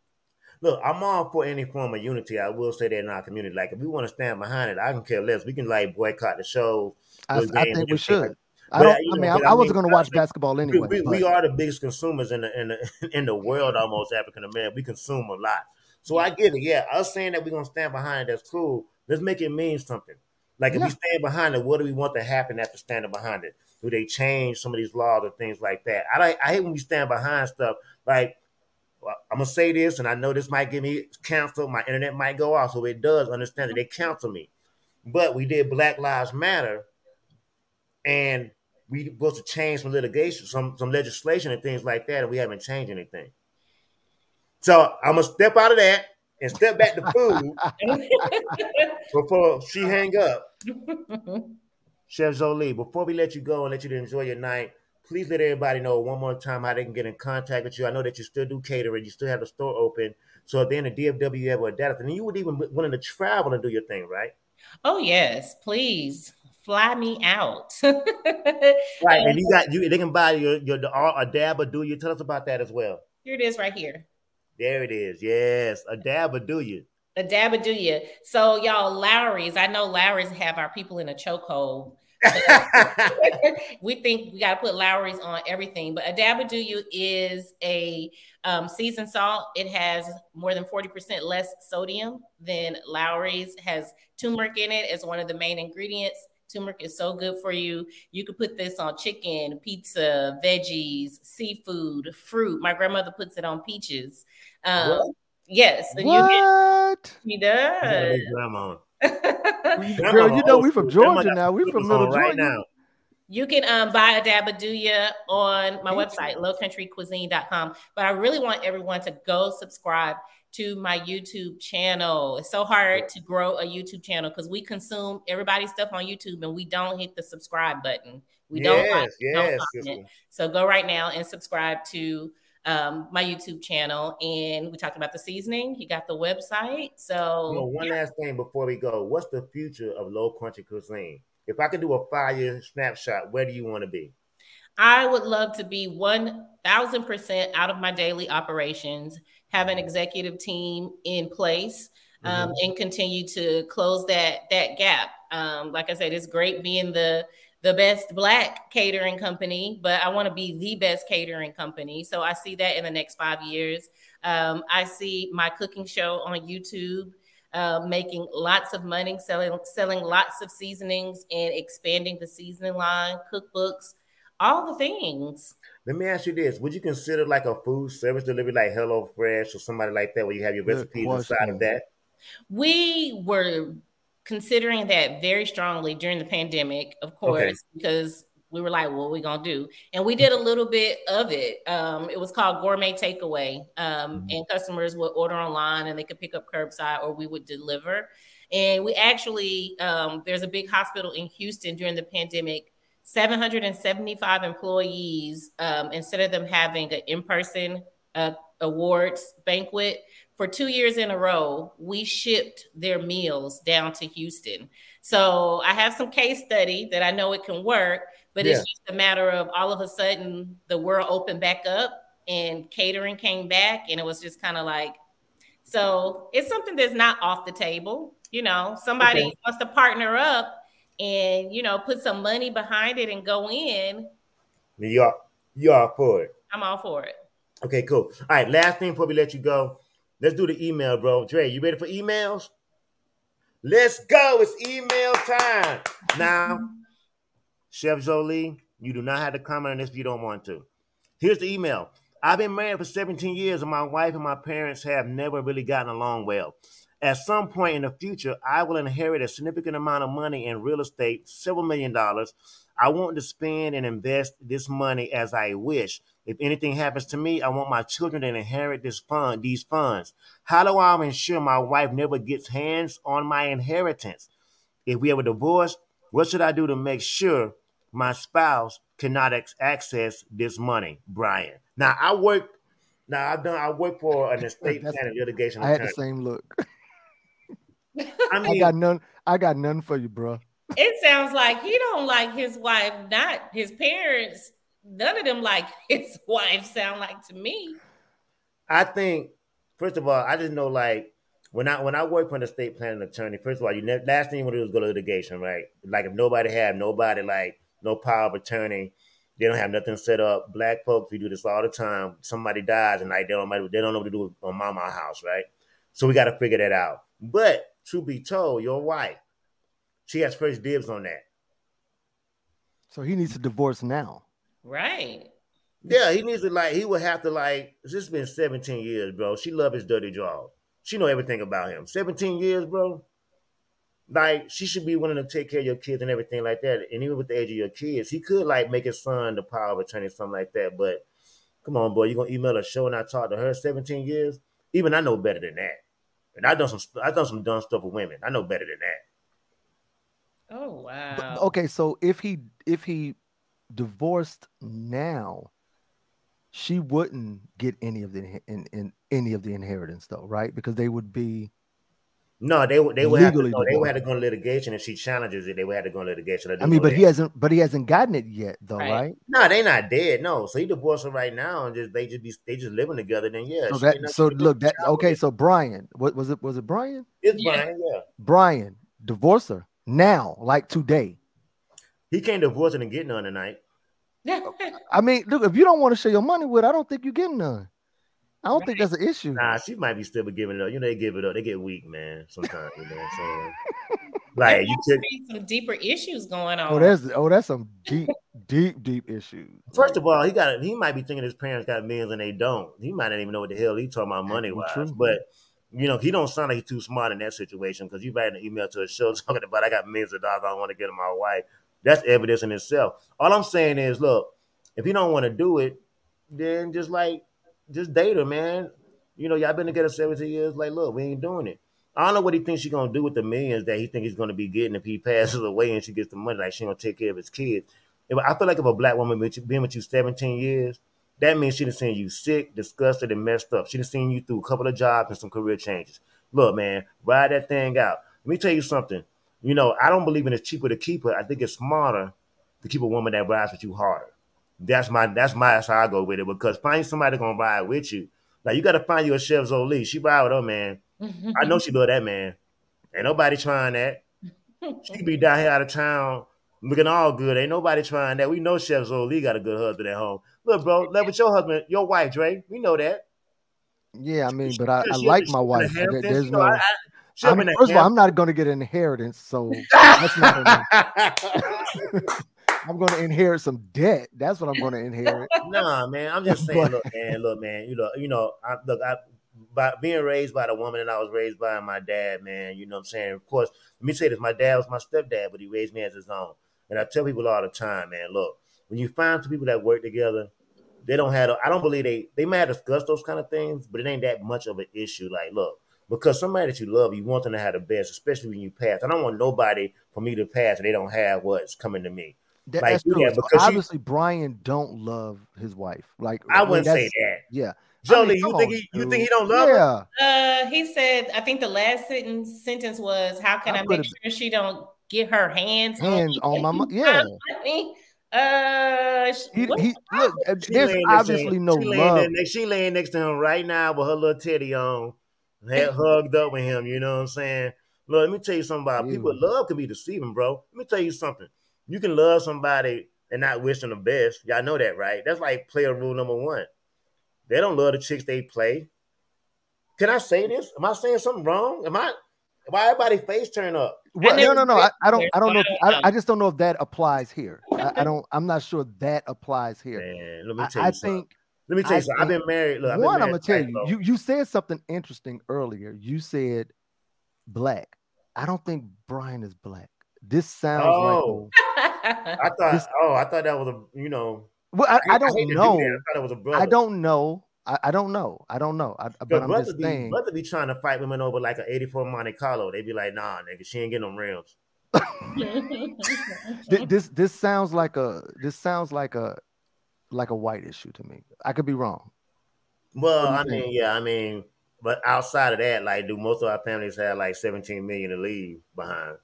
Look, I'm all for any form of unity. I will say that in our community. Like, if we want to stand behind it, I can care less. We can like boycott the show. I, I think we should. I don't. I mean, I, I, wasn't going to watch basketball anyway. We, we, we, are the biggest consumers in the in the in the world. Almost African American. We consume a lot. So I get it. Yeah, us saying that we're gonna stand behind it, that's cool. Let's make it mean something. Like if yeah. we stand behind it, what do we want to happen after standing behind it? Do they change some of these laws or things like that? I like I hate when we stand behind stuff like I'm gonna say this, and I know this might get me canceled. My internet might go off, so it does understand that they cancel me. But we did Black Lives Matter, and we supposed to change some litigation, some some legislation and things like that, and we haven't changed anything. So I'm gonna step out of that and step back to food before she hang up. Chef Jolie, before we let you go and let you enjoy your night, please let everybody know one more time how they can get in contact with you. I know that you still do catering, you still have the store open. So at the end of DFW ever adapted, and you would even willing to travel and do your thing, right? Oh yes, please fly me out. right, and you got you. They can buy your your a dab or do you. Tell us about that as well. Here it is, right here. There it is. Yes, a dab or do you. A Dabba So y'all, Lawry's. I know Lawry's have our people in a chokehold. we think we got to put Lawry's on everything, but a Dabba is a um, seasoned salt. It has more than 40% less sodium than Lawry's. Has turmeric in it as one of the main ingredients. Turmeric is so good for you. You could put this on chicken, pizza, veggies, seafood, fruit. My grandmother puts it on peaches. Um, Yes. What? He does. Grandma. Girl, you know we from Georgia now. We from Middle Georgia. Right now. You can um, buy a Dabba on my website, lowcountryquisine.com. But I really want everyone to go subscribe to my YouTube channel. It's so hard to grow a YouTube channel because we consume everybody's stuff on YouTube and we don't hit the subscribe button. We don't yes, like, yes, don't So go right now and subscribe to um, my YouTube channel, and we talked about the seasoning. He got the website. So, you know, one yeah. last thing before we go, what's the future of low country quisine? If I could do a five year snapshot, where do you want to be? I would love to be one thousand percent out of my daily operations, have an executive team in place, um, mm-hmm. and continue to close that that gap. Um, like I said, it's great being the the best black catering company, but I want to be the best catering company. So I see that in the next five years. Um, I see my cooking show on YouTube uh, making lots of money, selling selling lots of seasonings, and expanding the seasoning line, cookbooks, all the things. Let me ask you this: Would you consider like a food service delivery, like Hello Fresh or somebody like that, where you have your recipes inside of that? We were considering that very strongly during the pandemic, of course, okay. because we were like, what are we gonna do? And we did a little bit of it. Um, it was called gourmet takeaway. Um, mm-hmm. and customers would order online and they could pick up curbside or we would deliver. And we actually, um, there's a big hospital in Houston during the pandemic, 775 employees, um, instead of them having an in-person uh, awards banquet, for two years in a row, we shipped their meals down to Houston. So I have some case study that I know it can work, but yeah. it's just a matter of all of a sudden the world opened back up and catering came back, and it was just kind of like, so it's something that's not off the table. You know, somebody okay. wants to partner up and you know put some money behind it and go in. You are you are for it. I'm all for it. Okay, cool. All right, last thing before we let you go. Let's do the email, bro. Dre, you ready for emails? Let's go. It's email time. Now, Chef Jolie, you do not have to comment on this if you don't want to. Here's the email. I've been married for 17 years, and my wife and my parents have never really gotten along well. At some point in the future, I will inherit a significant amount of money in real estate, several million dollars. I want to spend and invest this money as I wish. If anything happens to me, I want my children to inherit this fund, these funds. How do I ensure my wife never gets hands on my inheritance? If we have a divorce, what should I do to make sure my spouse cannot ex- access this money, Brian? Now I work. Now I've done. I work for an estate planning litigation. I had the same look. I, mean, I got none. I got none for you, bro. It sounds like he don't like his wife, not his parents none of them like his wife sound like to me. I think, first of all, I just know like when I when I work for an estate planning attorney, first of all, you ne- last thing you want to do is go to litigation, right? Like if nobody have nobody like no power of attorney, they don't have nothing set up. Black folks, we do this all the time. Somebody dies and like they don't they don't know what to do on mama house, right? So we got to figure that out. But to be told, your wife, she has first dibs on that. So he needs to divorce now. Right. Yeah, he needs to like he would have to like this has been 17 years, bro. She love his dirty jaw. She know everything about him. 17 years, bro. Like she should be willing to take care of your kids and everything like that. And even with the age of your kids, he could like make his son the power of attorney, something like that. But come on, boy, you gonna email a show and I talk to her 17 years? Even I know better than that. And I done some I've done some dumb stuff with women. I know better than that. Oh wow. But, okay, so if he if he divorced now, she wouldn't get any of the in, in any of the inheritance though, right? Because they would be no, they would they would have to go, they would have to go litigation if she challenges it. They would have to go litigation. I mean, but he hasn't, but he hasn't gotten it yet, though, right? right? No, they not dead. No, so he divorced her right now, and just they just be they just living together. Then yeah. So that so look that okay. So Brian, what was it? Was it Brian? It's yeah. Brian. Yeah. Brian, divorce her now, like today. He can't divorce her and get none tonight. Yeah, I mean, look, if you don't want to share your money with, I don't think you get none. I don't right. think that's an issue. Nah, she might be still giving it up. You know, they give it up. They get weak, man. Sometimes, you know what I'm saying? like you could some deeper issues going oh, on. Oh, that's oh, that's some deep, deep, deep issues. First of all, he got he might be thinking his parents got millions and they don't. He might not even know what the hell he talking about money wise. But you know, he don't sound like he's too smart in that situation because you write an email to a show talking about I got millions of dollars I want to get to my wife. That's evidence in itself. All I'm saying is, look, if you don't want to do it, then just like just date her, man. You know, y'all been together 17 years. Like, look, we ain't doing it. I don't know what he thinks she's gonna do with the millions that he think he's gonna be getting if he passes away and she gets the money. Like she gonna take care of his kids. I feel like if a black woman been with you 17 years, that means she done seen you sick, disgusted, and messed up. She done seen you through a couple of jobs and some career changes. Look, man, ride that thing out. Let me tell you something. You know, I don't believe in it's cheaper to keep her. I think it's smarter to keep a woman that rides with you harder. That's my that's my that's how I go with it because find somebody gonna ride with you. Like you gotta find you a Chef Zoe. She ride with her man. I know she love that man. Ain't nobody trying that. She be down here out of town looking all good. Ain't nobody trying that. We know Chef Zoe got a good husband at home. Look, bro, live with your husband, your wife, Dre. We know that. Yeah, I mean, but I, I like my wife. There's you know, no. I, I mean, first of all, I'm not going to get an inheritance, so that's not. I'm going to inherit some debt. That's what I'm going to inherit. nah, man. I'm just saying, look, man, look, man. You know, you know, I, look, I, by being raised by the woman that I was raised by my dad, man. You know what I'm saying? Of course, let me say this: my dad was my stepdad, but he raised me as his own. And I tell people all the time, man, look, when you find two people that work together, they don't have. I don't believe they they might discuss those kind of things, but it ain't that much of an issue. Like, look, because somebody that you love, you want them to have the best, especially when you pass. I don't want nobody for me to pass and they don't have what's coming to me. That, like, that's true. Yeah, because obviously you, Brian don't love his wife. Like I wouldn't say that. Yeah. Jolie, I mean, you think on, he you think he don't love yeah. her? Uh, he said. I think the last sentence sentence was, "How can I, I make sure she don't get her hands hands on, on my yeah." Uh, he, he, look, uh, there's obviously no she love. Laying next, she laying next to him right now with her little teddy on, head hugged up with him. You know what I'm saying? Look, let me tell you something about Ew. people. Love can be deceiving, bro. Let me tell you something. You can love somebody and not wish them the best. Y'all know that, right? That's like player rule number one. They don't love the chicks they play. Can I say this? Am I saying something wrong? Am I? Why everybody face turn up? Well, no, no, no. I, I, don't. I don't know. If, I, I, just don't know if that applies here. I, I, don't. I'm not sure that applies here. Man, let me tell you. I, something. think. Let me tell you something. I've been married. Look, one, I'm gonna tell you. You you said something interesting earlier. You said black. I don't think Brian is black. This sounds oh. like. I thought. This, oh, I thought that was a. You know. Well, I, I, don't know. Do I thought it was a brother. I don't know. I, I don't know. I don't know. I, but I'm just be, saying. Brother be trying to fight women over like an 84 Monte Carlo. They be like, nah, nigga, she ain't getting them rims. this this sounds like a this sounds like a like a white issue to me. I could be wrong. Well, I think? mean, yeah, I mean, but outside of that, like, do most of our families have like 17 million to leave behind?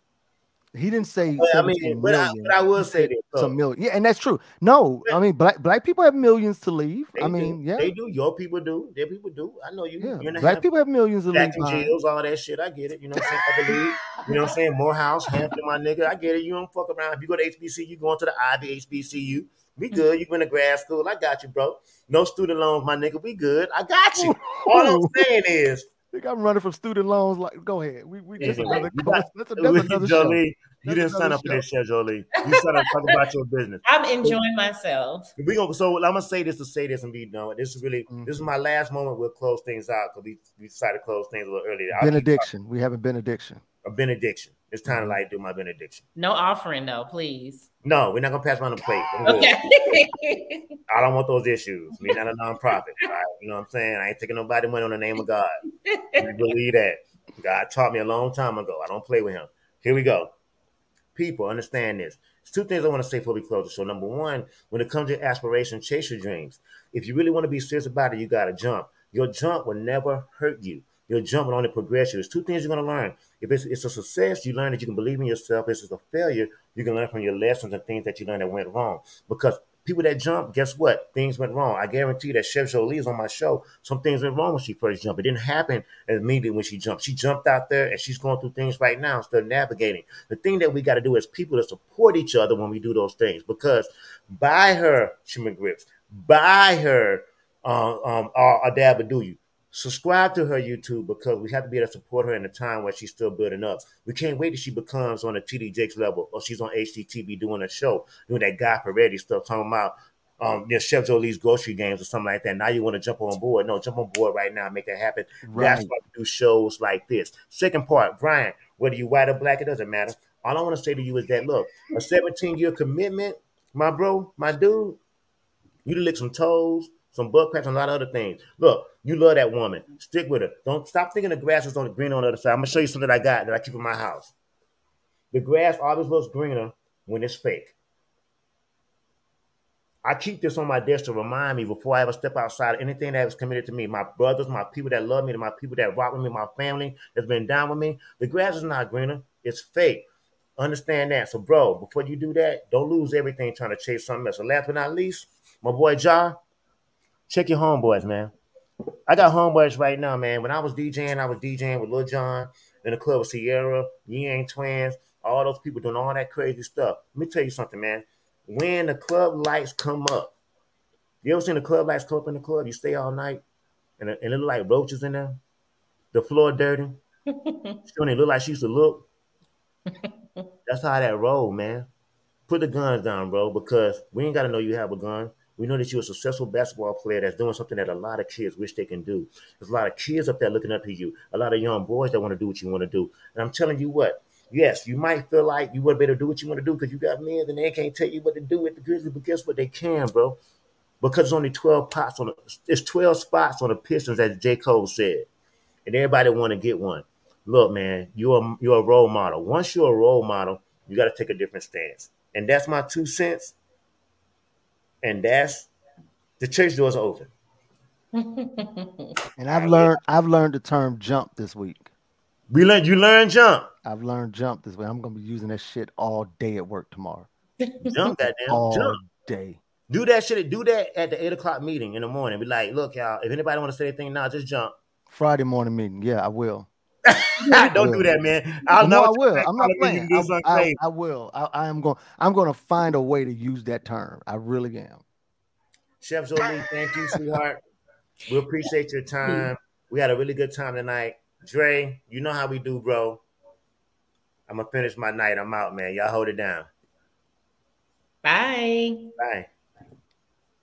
He didn't say. But, I mean, but I, but I, will say this. Some million, yeah, and that's true. No, I mean, black black people have millions to leave. I mean, do. yeah, they do. Your people do. Their people do. I know you. Yeah, black people have millions to leave. jails, all that shit. I get it. You know what I'm saying? you know what I'm saying? Morehouse, Hampton, my nigga. I get it. You don't fuck around. If you go to HBCU, you going to the Ivy HBCU. We mm. good. You going to grad school. I got you, bro. No student loans, my nigga. We good. I got you. All I'm saying is think I'm running from student loans. Like, go ahead. We we just another. Got, that's, a, that's another Jolie, show. You didn't sign up show. for this show, Jolie. You signed up to talk about your business. I'm enjoying myself. We gonna so I'm gonna say this to say this and be done. This is really mm-hmm. this is my last moment. We'll close things out because we we decided to close things a little earlier. benediction. We have a benediction. A benediction. It's time to like do my benediction. No offering though, please. No, we're not gonna pass around the plate. Okay. I don't want those issues. We're not a nonprofit, right? You know what I'm saying? I ain't taking nobody money on the name of God. I believe that. God taught me a long time ago. I don't play with him. Here we go. People, understand this. There's two things I want to say before we close the show. Number one, when it comes to aspiration, chase your dreams. If you really want to be serious about it, you got to jump. Your jump will never hurt you. Your jump will only progress you. There's two things you're going to learn. If it's, it's a success, you learn that you can believe in yourself. If it's a failure, you can learn from your lessons and things that you learned that went wrong. Because people that jump, guess what? Things went wrong. I guarantee you that Chef Jolie is on my show. Some things went wrong when she first jumped. It didn't happen immediately when she jumped. She jumped out there and she's going through things right now, still navigating. The thing that we got to do as people to support each other when we do those things. Because by her Shimmer Grips, by her uh, um, our dad would do you subscribe to her YouTube because we have to be able to support her in a time where she's still building up. We can't wait till she becomes on a TD Jakes level or she's on HGTV doing a show, doing that Guy Fieri stuff, talking about um, know, Chef Jolie's grocery games or something like that. Now you want to jump on board. No, jump on board right now, make that happen. Right. That's why we do shows like this. Second part, Brian, whether you white or black, it doesn't matter. All I want to say to you is that look, a 17 year commitment, my bro, my dude, you lick some toes, some butt cracks, and a lot of other things. Look, you love that woman. Stick with her. Don't stop thinking the grass is on the green on the other side. I'm gonna show you something I got that I keep in my house. The grass always looks greener when it's fake. I keep this on my desk to remind me before I ever step outside of anything that was committed to me. My brothers, my people that love me, my people that rock with me, my family that's been down with me. The grass is not greener, it's fake. Understand that. So, bro, before you do that, don't lose everything trying to chase something else. So, last but not least, my boy Ja, check your homeboys, man. I got homeboys right now, man. When I was DJing, I was DJing with Lil Jon in the club with Ciara, Yang Twins, all those people doing all that crazy stuff. Let me tell you something, man. When the club lights come up, you ever seen the club lights come up in the club? You stay all night and, and it look like roaches in there. The floor dirty. she don't even look like she used to look. That's how that roll, man. Put the guns down, bro, because we ain't got to know you have a gun. We know that you're a successful basketball player that's doing something that a lot of kids wish they can do. There's a lot of kids up there looking up to you, a lot of young boys that want to do what you want to do. And I'm telling you what, yes, you might feel like you would better do what you want to do because you got men and they can't tell you what to do with the Grizzlies, but guess what? They can, bro. Because it's only 12 spots on the, it's 12 spots on the Pistons, as J. Cole said. And everybody want to get one. Look, man, you're you're a role model. Once you're a role model, you got to take a different stance. And that's my two cents. And that's the church doors are open. and I've learned I've learned the term jump this week. We learned you learn jump. I've learned jump this week. I'm gonna be using that shit all day at work tomorrow. Jump that damn all jump. day. Do that shit. Do that at the eight o'clock meeting in the morning. Be like, look, y'all. If anybody want to say anything now, just jump. Friday morning meeting. Yeah, I will. Don't do that, man. I'll no, know. I will. I'm not playing. I, I. I will. I, I am going. I'm going to find a way to use that term. I really am. Chef Jolie, thank you, sweetheart. We appreciate your time. We had a really good time tonight. Dre, you know how we do, bro. I'm gonna finish my night. I'm out, man. Y'all hold it down. Bye. Bye.